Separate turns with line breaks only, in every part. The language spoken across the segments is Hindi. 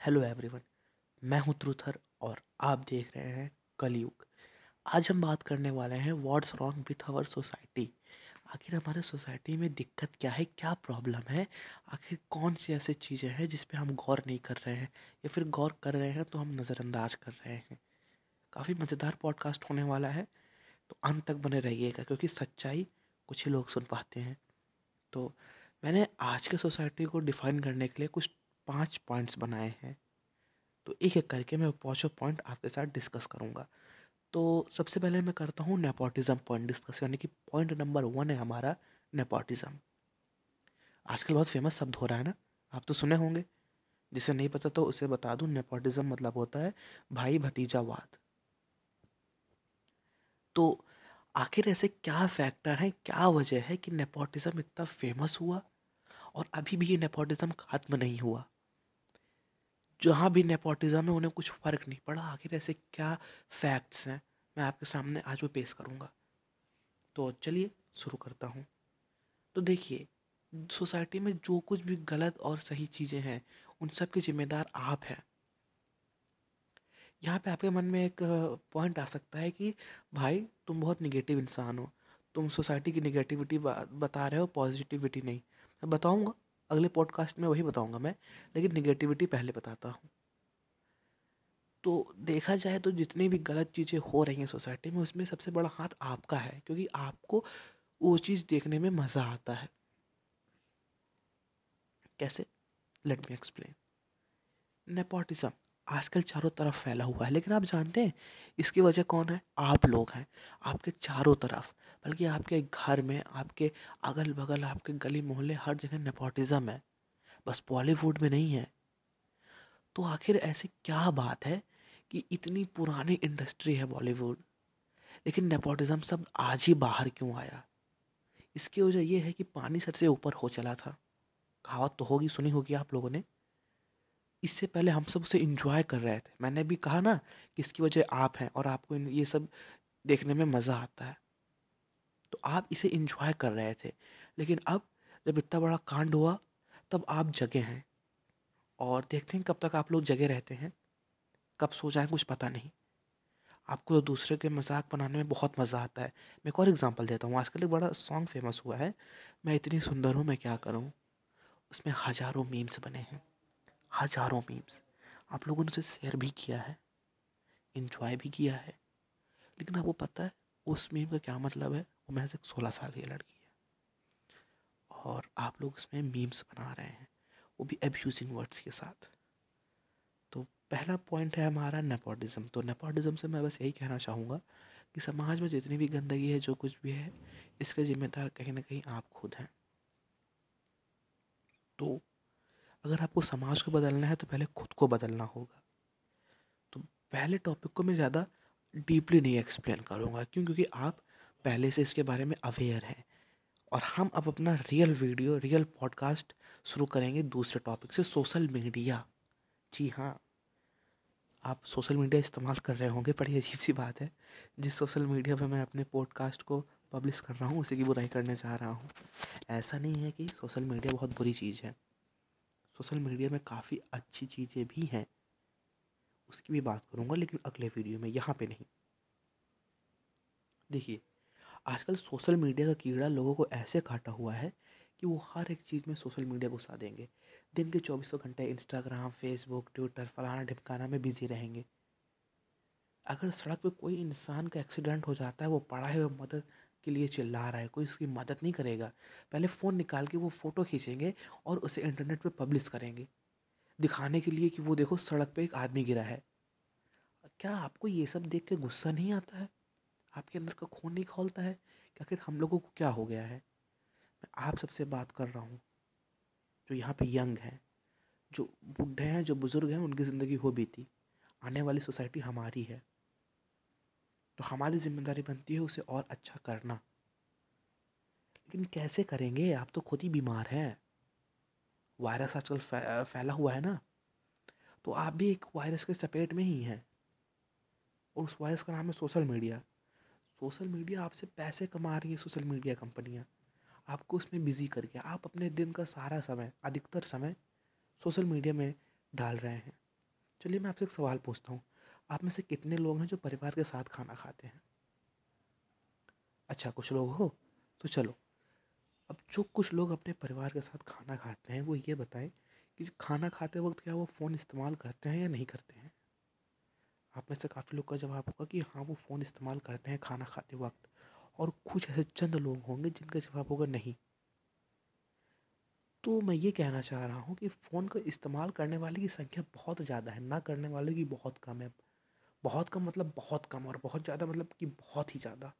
हेलो एवरीवन मैं हूँ त्रुथर और आप देख रहे हैं कलयुग। आज हम बात करने वाले हैं what's wrong with our society आखिर हमारे सोसाइटी में दिक्कत क्या है, क्या प्रॉब्लम है? आखिर कौन सी ऐसी चीज़ें हैं जिस पे हम गौर नहीं कर रहे हैं? या फिर गौर कर रहे हैं तो हम नज़रअंदाज कर रहे हैं। काफ़ी मज़ेदार पॉडकास्ट होने वाला है तो अंत तक बने रहिएगा, क्योंकि सच्चाई कुछ ही लोग सुन पाते हैं। तो मैंने आज के सोसाइटी को डिफाइन करने के लिए कुछ पाँच पॉइंट्स बनाए हैं। तो एक एक करके मैं पाँचों पॉइंट आपके साथ डिस्कस करूँगा। तो सबसे पहले मैं करता हूँ नेपोटिज्म पॉइंट डिस्कस यानी कि पॉइंट नंबर वन है हमारा नेपोटिज्म आजकल बहुत फ़ेमस शब्द हो रहा है ना? आप तो सुने होंगे। जिसे नहीं पता तो उसे बता दूँ। नेपोटिज्म मतलब होता है भाई भतीजावाद तो आखिर ऐसे क्या फैक्टर है, क्या वजह है कि नेपोटिज्म इतना फ़ेमस हुआ? और अभी भी ये नेपोटिज्म खत्म नहीं हुआ। जहाँ भी नेपोटिज्म है, उन्हें कुछ फ़र्क नहीं पड़ा। आखिर ऐसे क्या फैक्ट्स हैं? मैं आपके सामने आज वो पेश करूँगा। तो चलिए, शुरू करता हूँ। तो देखिए सोसाइटी में जो कुछ भी गलत और सही चीज़ें हैं, उन सब के जिम्मेदार आप हैं। यहाँ पे आपके मन में एक पॉइंट आ सकता है कि, भाई, तुम बहुत निगेटिव इंसान हो। तुम सोसाइटी की निगेटिविटी बता रहे हो पॉजिटिविटी नहीं। मैं बताऊँगा। अगले पॉडकास्ट में वही बताऊँगा मैं, लेकिन निगेटिविटी पहले बताता हूँ। तो देखा जाए तो जितनी भी गलत चीज़ें हो रही हैं सोसाइटी में, उसमें सबसे बड़ा हाथ आपका है, क्योंकि आपको वो चीज़ देखने में मज़ा आता है। कैसे? लेट मी एक्सप्लेन नेपोटिज्म आजकल चारों तरफ़ फैला हुआ है। लेकिन आप जानते हैं, इसकी वजह कौन है? आप लोग हैं, आपके चारों तरफ़। बल्कि आपके घर में, आपके अगल बगल आपके गली मोहल्ले, हर जगह नेपोटिज्म है। बस बॉलीवुड में नहीं है। तो आखिर ऐसी क्या बात है कि इतनी पुरानी इंडस्ट्री है बॉलीवुड लेकिन नेपोटिज्म सब आज ही बाहर क्यों आया? इसकी वजह यह है कि पानी सर से ऊपर हो चला था। कहावत तो होगी, सुनी होगी आप लोगों ने। इससे पहले हम सब उसे इंजॉय कर रहे थे। मैंने भी कहा ना कि इसकी वजह आप हैं और आपको ये सब देखने में मज़ा आता है। तो आप इसे इंजॉय कर रहे थे। लेकिन अब जब इतना बड़ा कांड हुआ, तब आप जगे हैं। और देखते हैं कब तक आप लोग जगे रहते हैं। कब सो जाए कुछ पता नहीं। आपको तो दूसरे के मज़ाक बनाने में बहुत मज़ा आता है। मैं एक और एग्जांपल देता हूँ। आजकल एक बड़ा सॉन्ग फ़ेमस हुआ है। मैं इतनी सुंदर हूँ, मैं क्या करूँ? उसमें हज़ारों मीम्स बने हैं। हज़ारों मीम्स आप लोगों ने उसे शेयर भी किया है इंजॉय भी किया है, लेकिन आपको पता है, उस मीम का क्या मतलब है? वो महज एक सोलह साल की लड़की है। और आप लोग उसमें मीम्स बना रहे हैं, वो भी एब्यूजिंग वर्ड्स के साथ। तो पहला पॉइंट है हमारा नेपोटिज्म तो नेपोटिज्म से मैं बस यही कहना चाहूँगा कि समाज में जितनी भी गंदगी है, जो कुछ भी है, इसके जिम्मेदार कहीं ना कहीं आप खुद हैं। तो अगर आपको समाज को बदलना है तो पहले खुद को बदलना होगा। तो पहले टॉपिक को मैं ज़्यादा डीपली नहीं एक्सप्लेन करूँगा, क्यों? क्योंकि आप पहले से इसके बारे में अवेयर हैं। और हम अब अपना रियल वीडियो रियल पॉडकास्ट शुरू करेंगे दूसरे टॉपिक से सोशल मीडिया जी हाँ। आप सोशल मीडिया इस्तेमाल कर रहे होंगे, बड़ी अजीब सी बात है। जिस सोशल मीडिया पर मैं अपने पॉडकास्ट को पब्लिश कर रहा हूँ, उसी की बुराई करने जा रहा हूँ। ऐसा नहीं है कि सोशल मीडिया बहुत बुरी चीज़ है। सोशल मीडिया में काफ़ी अच्छी चीज़ें भी हैं। उसकी भी बात करूँगा, लेकिन अगले वीडियो में यहाँ पे नहीं। देखिए, आजकल सोशल मीडिया का कीड़ा लोगों को ऐसे काटा हुआ है कि वो हर एक चीज़ में सोशल मीडिया घुसा देंगे। दिन के चौबीसों घंटे इंस्टाग्राम फेसबुक ट्विटर फलाना ढिमकाना में बिज़ी रहेंगे। अगर सड़क पे कोई इंसान का एक्सीडेंट हो जाता है, वो पड़ा हुए मदद के लिए चिल्ला रहा है, कोई उसकी मदद नहीं करेगा। पहले फ़ोन निकाल के वो फ़ोटो खींचेंगे और उसे इंटरनेट पे पब्लिश करेंगे। दिखाने के लिए कि वो देखो सड़क पे एक आदमी गिरा है। क्या आपको ये सब देख के गुस्सा नहीं आता है? आपके अंदर का खून नहीं खोलता है कि आखिर हम लोगों को क्या हो गया है? मैं आप सबसे बात कर रहा हूँ, जो यहाँ पे यंग हैं, जो बूढ़े हैं, जो बुज़ुर्ग हैं, उनकी ज़िंदगी हो बीती। आने वाली सोसाइटी हमारी है। तो हमारी ज़िम्मेदारी बनती है उसे और अच्छा करना। लेकिन कैसे करेंगे? आप तो खुद ही बीमार हैं। वायरस आजकल फैला हुआ है ना? तो आप भी एक वायरस के चपेट में ही हैं। और उस वायरस का नाम है सोशल मीडिया। सोशल मीडिया आपसे पैसे कमा रही है सोशल मीडिया कंपनियाँ। आपको उसमें बिज़ी करके, आप अपने दिन का सारा समय, अधिकतर समय सोशल मीडिया में डाल रहे हैं। चलिए मैं आपसे एक सवाल पूछता हूँ। आप में से कितने लोग हैं जो परिवार के साथ खाना खाते हैं? अच्छा कुछ लोग हो तो चलो। अब जो कुछ लोग अपने परिवार के साथ खाना खाते हैं, वो ये बताएँ कि खाना खाते वक्त क्या वो फ़ोन इस्तेमाल करते हैं या नहीं करते हैं? आप में से काफ़ी लोग का जवाब होगा कि हाँ वो फ़ोन इस्तेमाल करते हैं खाना खाते वक्त। और कुछ ऐसे चंद लोग होंगे जिनका जवाब होगा नहीं। तो मैं ये कहना चाह रहा हूँ कि फ़ोन का इस्तेमाल करने वाले की संख्या बहुत ज़्यादा है, ना करने वाले की बहुत कम है। बहुत कम मतलब बहुत कम और बहुत ज़्यादा मतलब कि बहुत ही ज़्यादा।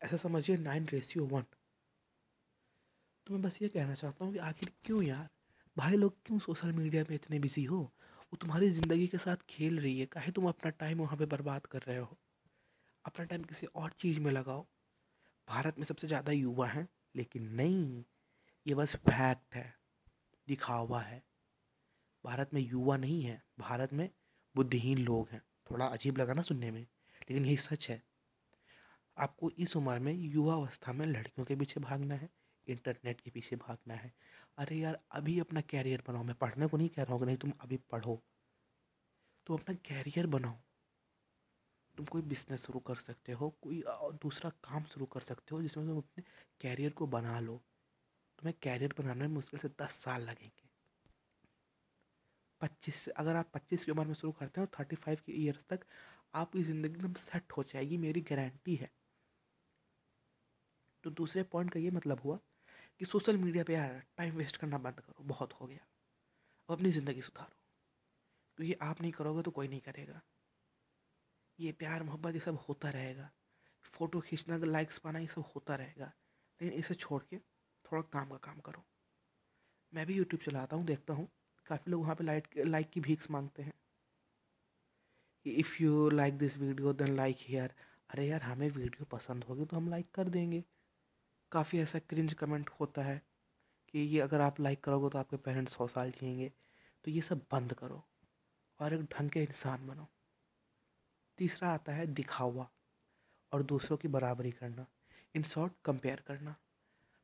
ऐसा समझिए नाइन रेशियो वन तो मैं बस ये कहना चाहता हूँ कि आखिर क्यों यार? भाई लोग क्यों सोशल मीडिया में इतने बिज़ी हो? वो तुम्हारी ज़िंदगी के साथ खेल रही है। काहे तुम अपना टाइम वहाँ पे बर्बाद कर रहे हो? अपना टाइम किसी और चीज़ में लगाओ। भारत में सबसे ज़्यादा युवा हैं, लेकिन नहीं, ये बस फैक्ट है। दिखावा है। भारत में युवा नहीं है, भारत में बुद्धिहीन लोग हैं। थोड़ा अजीब लगा ना सुनने में, लेकिन यही सच है। आपको इस उम्र में युवा अवस्था में लड़कियों के पीछे भागना है, इंटरनेट के पीछे भागना है। अरे यार, अभी अपना कैरियर बनाओ। मैं पढ़ने को नहीं कह रहा हूँ नहीं, तुम अभी पढ़ो। तुम अपना कैरियर बनाओ। तुम कोई बिज़नेस शुरू कर सकते हो, कोई दूसरा काम शुरू कर सकते हो, जिसमें तुम अपने कैरियर को बना लो। तुम्हें कैरियर बनाने में मुश्किल से दस साल लगेंगे। पच्चीस से, अगर आप पच्चीस की उम्र में शुरू करते हो थर्टी फाइव के ईयर्स तक, आपकी ज़िंदगी एकदम सेट हो जाएगी, मेरी गारंटी है। तो दूसरे पॉइंट का ये मतलब हुआ कि सोशल मीडिया पे यार टाइम वेस्ट करना बंद करो, बहुत हो गया। अब अपनी ज़िंदगी सुधारो। क्योंकि तो आप नहीं करोगे तो कोई नहीं करेगा। ये प्यार, मोहब्बत, ये सब होता रहेगा। फ़ोटो खींचना लाइक्स पाना, ये सब होता रहेगा। लेकिन इसे छोड़ के थोड़ा काम का काम करो। मैं भी यूट्यूब चलाता हूँ, देखता हूँ। काफ़ी लोग वहाँ पे लाइक लाइक की भीख मांगते हैं। If you like this video then like here अरे यार, हमें वीडियो पसंद होगी तो हम लाइक कर देंगे। काफ़ी ऐसा क्रिंज कमेंट होता है कि ये अगर आप लाइक करोगे तो आपके पेरेंट्स सौ साल जिएँगे। तो ये सब बंद करो और एक ढंग के इंसान बनो। तीसरा आता है दिखावा और दूसरों की बराबरी करना। इन शॉर्ट कंपेयर करना।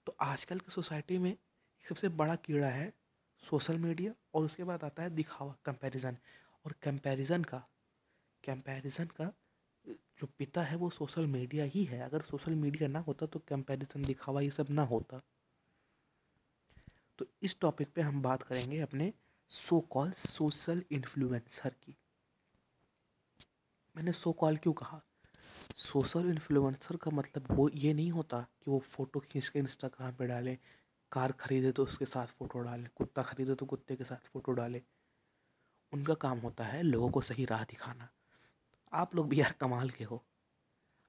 तो आजकल की सोसाइटी में सबसे बड़ा कीड़ा है सोशल मीडिया और उसके बाद आता है दिखावा कंपैरिजन और कंपैरिजन का कंपैरिजन का जो पिता है वो सोशल मीडिया ही है। अगर सोशल मीडिया ना होता तो कंपैरिजन दिखावा ये सब ना होता। तो इस टॉपिक पे हम बात करेंगे अपने सो कॉल सोशल इन्फ्लुएंसर की। मैंने सो कॉल क्यों कहा? सोशल इन्फ्लुएंसर का मतलब वो ये नहीं होता कि वो फ़ोटो खींच के इंस्टाग्राम पे डाले कार खरीदे तो उसके साथ फ़ोटो डाले, कुत्ता खरीदे तो कुत्ते के साथ फ़ोटो डाले। उनका काम होता है लोगों को सही राह दिखाना। आप लोग भी यार कमाल के हो।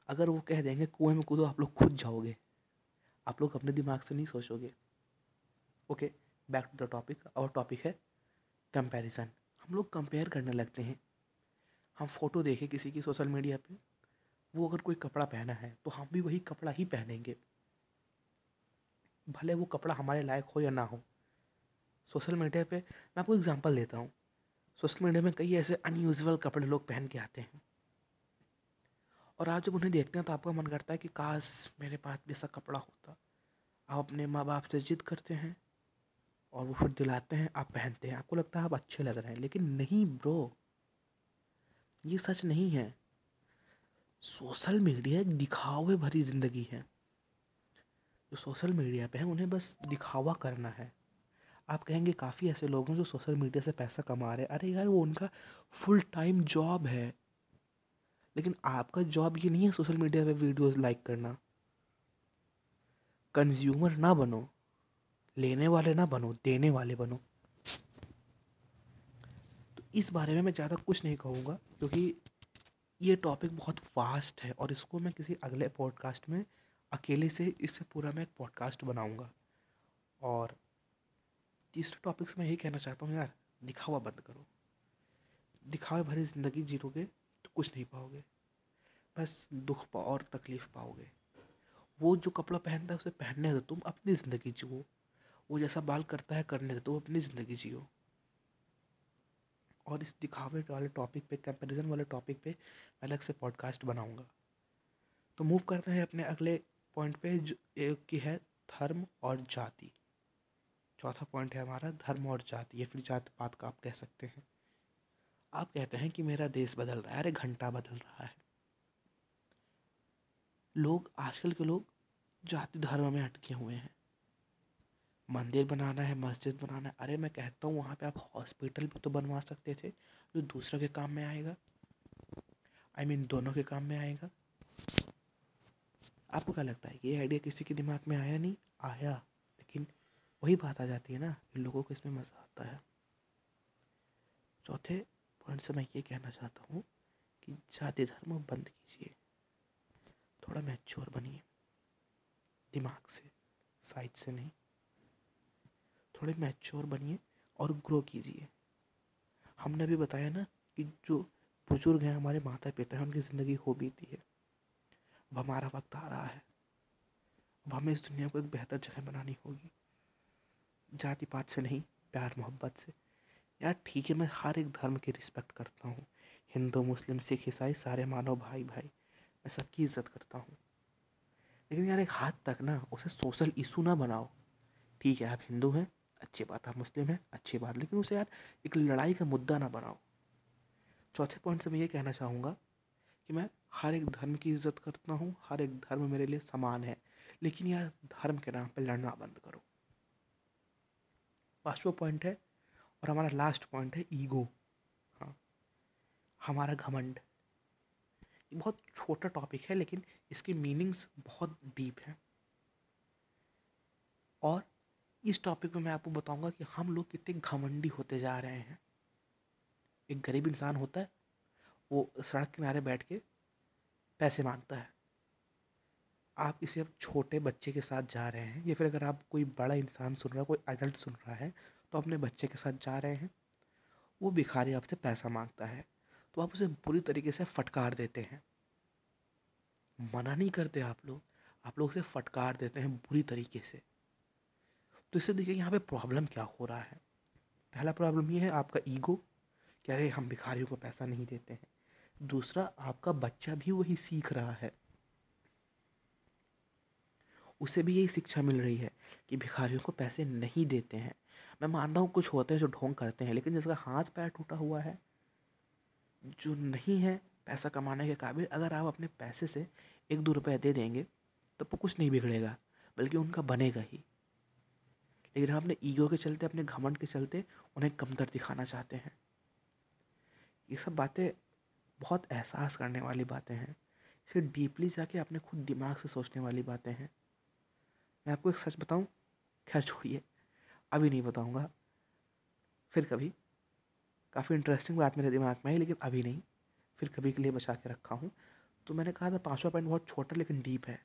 अगर वो कह देंगे, कुएँ में कूदो, आप लोग खुद जाओगे। आप लोग अपने दिमाग से नहीं सोचोगे। Okay back to the topic और टॉपिक है कंपैरिजन हम लोग कंपेयर करने लगते हैं। हम फ़ोटो देखें किसी की सोशल मीडिया पे, वो अगर कोई कपड़ा पहना है तो हम भी वही कपड़ा ही पहनेंगे। भले वो कपड़ा हमारे लायक हो या ना हो। सोशल मीडिया पे मैं आपको एग्जांपल देता हूँ। सोशल मीडिया में कई ऐसे अनयूजल कपड़े लोग पहन के आते हैं। और आप जब उन्हें देखते हैं तो आपका मन करता है कि काश मेरे पास भी ऐसा कपड़ा होता। आप अपने माँ बाप से जिद करते हैं और वो फिर दिलाते हैं, आप पहनते हैं। आपको लगता है आप अच्छे लग रहे हैं, लेकिन नहीं ब्रो। ये सच नहीं है। सोशल मीडिया एक दिखावे भरी ज़िंदगी है। जो सोशल मीडिया पे है, उन्हें बस दिखावा करना है। आप कहेंगे, काफ़ी ऐसे लोग हैं जो सोशल मीडिया से पैसा कमा रहे हैं। अरे यार, वो उनका फुल टाइम जॉब है। लेकिन आपका जॉब ये नहीं है सोशल मीडिया पे वीडियोस लाइक करना। कंज्यूमर ना बनो। लेने वाले ना बनो, देने वाले बनो। तो इस बारे में मैं ज़्यादा कुछ नहीं कहूँगा, क्योंकि ये टॉपिक बहुत फास्ट है और इसको मैं किसी अगले पॉडकास्ट में अकेले से इससे पूरा मैं एक पॉडकास्ट बनाऊँगा। और तीसरे टॉपिक से मैं यही कहना चाहता हूँ, यार, दिखावा बंद करो। दिखावे भरी ज़िंदगी जीरोगे तो कुछ नहीं पाओगे। बस दुख पाओ और तकलीफ़ पाओगे। वो जो कपड़ा पहनता है, उसे पहनने दो तुम अपनी ज़िंदगी जियो। वो जैसा बाल करता है, करने दो तुम अपनी ज़िंदगी जियो। और इस दिखावे वाले टॉपिक पे कंपैरिजन वाले टॉपिक पे अलग से पॉडकास्ट बनाऊँगा। तो मूव करते हैं अपने अगले पॉइंट पे जो की है धर्म और जाति। चौथा पॉइंट है हमारा धर्म और जाति या फिर जात पात का आप कह सकते हैं। आप कहते हैं कि मेरा देश बदल रहा है अरे घंटा बदल रहा है। लोग आजकल के लोग जाति धर्म में अटके हुए हैं। मंदिर बनाना है मस्जिद बनाना है। अरे मैं कहता हूँ वहाँ पे आप हॉस्पिटल भी तो बनवा सकते थे जो दूसरों के काम में आएगा। आई I मीन mean, दोनों के काम में आएगा। आपको क्या लगता है ये आइडिया किसी के दिमाग में आया नहीं? आया, लेकिन वही बात आ जाती है ना, कि लोगों को इसमें मज़ा आता है। चौथे पॉइंट से मैं ये कहना चाहता हूँ कि जाति धर्म बंद कीजिए। थोड़ा मैच्योर बनिए। दिमाग से साइड से नहीं। थोड़े मैच्योर बनिए और ग्रो कीजिए। हमने भी बताया ना कि जो बुज़ुर्ग हैं, हमारे माता पिता हैं, उनकी ज़िंदगी हो बीती है। अब हमारा वक्त आ रहा है। अब हमें इस दुनिया को एक बेहतर जगह बनानी होगी। जाति पात से नहीं, प्यार मोहब्बत से। यार ठीक है, मैं हर एक धर्म की रिस्पेक्ट करता हूँ। हिंदू, मुस्लिम, सिख, ईसाई, सारे मानव भाई भाई। मैं सबकी इज़्ज़त करता हूँ। लेकिन यार एक हाथ तक ना, उसे सोशल इशू ना बनाओ। ठीक है, आप हिंदू हैं, अच्छी बात, आप मुस्लिम हैं, अच्छी बात, लेकिन उसे यार एक लड़ाई का मुद्दा ना बनाओ। चौथे पॉइंट से मैं ये कहना चाहूँगा कि मैं हर एक धर्म की इज़्ज़त करता हूँ, हर एक धर्म मेरे लिए समान है। लेकिन यार, धर्म के नाम पर लड़ना बंद करो। पांचवा पॉइंट है, और हमारा लास्ट पॉइंट है ईगो हाँ। हमारा घमंड। बहुत छोटा टॉपिक है, लेकिन इसके मीनिंग्स बहुत डीप हैं। और इस टॉपिक में मैं आपको बताऊँगा कि हम लोग कितने घमंडी होते जा रहे हैं। एक गरीब इंसान होता है, वो सड़क किनारे बैठ के पैसे माँगता है। आप किसी अब छोटे बच्चे के साथ जा रहे हैं या फिर अगर आप कोई बड़ा इंसान सुन रहा है, कोई एडल्ट सुन रहा है तो अपने बच्चे के साथ जा रहे हैं। वो भिखारी आपसे पैसा माँगता है तो आप उसे बुरी तरीके से फटकार देते हैं। मना नहीं करते आप लोग। आप लोग उसे फटकार देते हैं बुरी तरीके से। तो इससे देखिए यहाँ पे प्रॉब्लम क्या हो रहा है। पहला प्रॉब्लम ये है आपका ईगो कि अरे हम भिखारियों को पैसा नहीं देते हैं। दूसरा, आपका बच्चा भी वही सीख रहा है। उसे भी यही शिक्षा मिल रही है कि भिखारियों को पैसे नहीं देते हैं। मैं मानता हूँ कुछ होते हैं जो ढोंग करते हैं, लेकिन जिसका हाथ पैर टूटा हुआ है, जो नहीं है पैसा कमाने के काबिल, अगर आप अपने पैसे से एक दो रुपए दे देंगे तो कुछ नहीं बिगड़ेगा, बल्कि उनका बनेगा ही। लेकिन हम अपने ईगो के चलते, अपने घमंड के चलते उन्हें कमतर दिखाना चाहते हैं। ये सब बातें बहुत एहसास करने वाली बातें हैं। इसे डीपली जाके अपने खुद दिमाग से सोचने वाली बातें हैं। मैं आपको एक सच बताऊँ, खैर छोड़िए, अभी नहीं बताऊँगा। फिर कभी। काफ़ी इंटरेस्टिंग बात मेरे दिमाग में है लेकिन अभी नहीं। फिर कभी के लिए बचा के रखा हूँ। तो मैंने कहा था पाँचवा पॉइंट बहुत छोटा, लेकिन डीप है।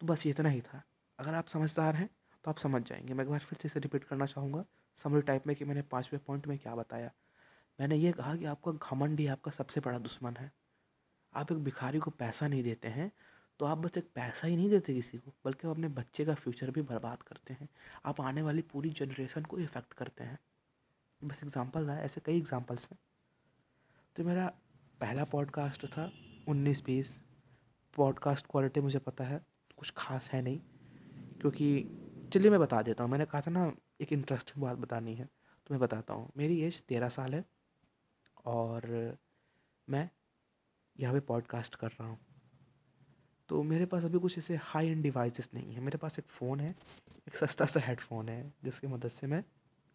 तो बस इतना ही था। अगर आप समझदार हैं तो आप समझ जाएँगे। मैं एक बार फिर से इसे रिपीट करना चाहूँगा। समरी टाइप में कि मैंने पाँचवें पॉइंट में क्या बताया। मैंने ये कहा कि आपका घमंड ही आपका सबसे बड़ा दुश्मन है। आप एक भिखारी को पैसा नहीं देते हैं तो आप बस एक पैसा ही नहीं देते किसी को, बल्कि आप अपने बच्चे का फ्यूचर भी बर्बाद करते हैं। आप आने वाली पूरी जनरेशन को इफ़ेक्ट करते हैं। बस एग्जांपल है, ऐसे कई एग्जाम्पल्स हैं। तो मेरा पहला पॉडकास्ट था, उन्नीस बीस। पॉडकास्ट क्वालिटी मुझे पता है, कुछ खास है नहीं, क्योंकि चलिए मैं बता देता हूँ। मैंने कहा था ना, एक इंटरेस्टिंग बात बतानी है तो मैं बताता हूँ। मेरी एज तेरह साल है और मैं यहाँ पे पॉडकास्ट कर रहा हूँ। तो मेरे पास अभी कुछ ऐसे हाई एंड डिवाइसेस नहीं है। मेरे पास एक फ़ोन है, एक सस्ता सा हेडफोन है, जिसकी मदद से मैं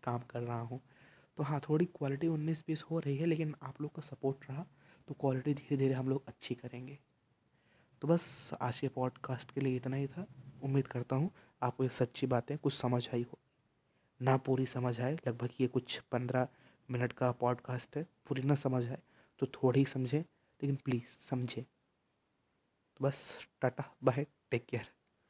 काम कर रहा हूँ। तो हाँ थोड़ी क्वालिटी उन्नीस बीस हो रही है, लेकिन आप लोग का सपोर्ट रहा तो क्वालिटी धीरे धीरे हम लोग अच्छी करेंगे। तो बस आज के पॉडकास्ट के लिए इतना ही था। उम्मीद करता हूँ आपको ये सच्ची बातें कुछ समझ आई हो। ना पूरी समझ आए, लगभग ये कुछ पंद्रह मिनट का पॉडकास्ट है, पूरी ना समझ आए तो थोड़ी ही समझे, लेकिन प्लीज़ समझें। तो बस, टाटा बाय टेक केयर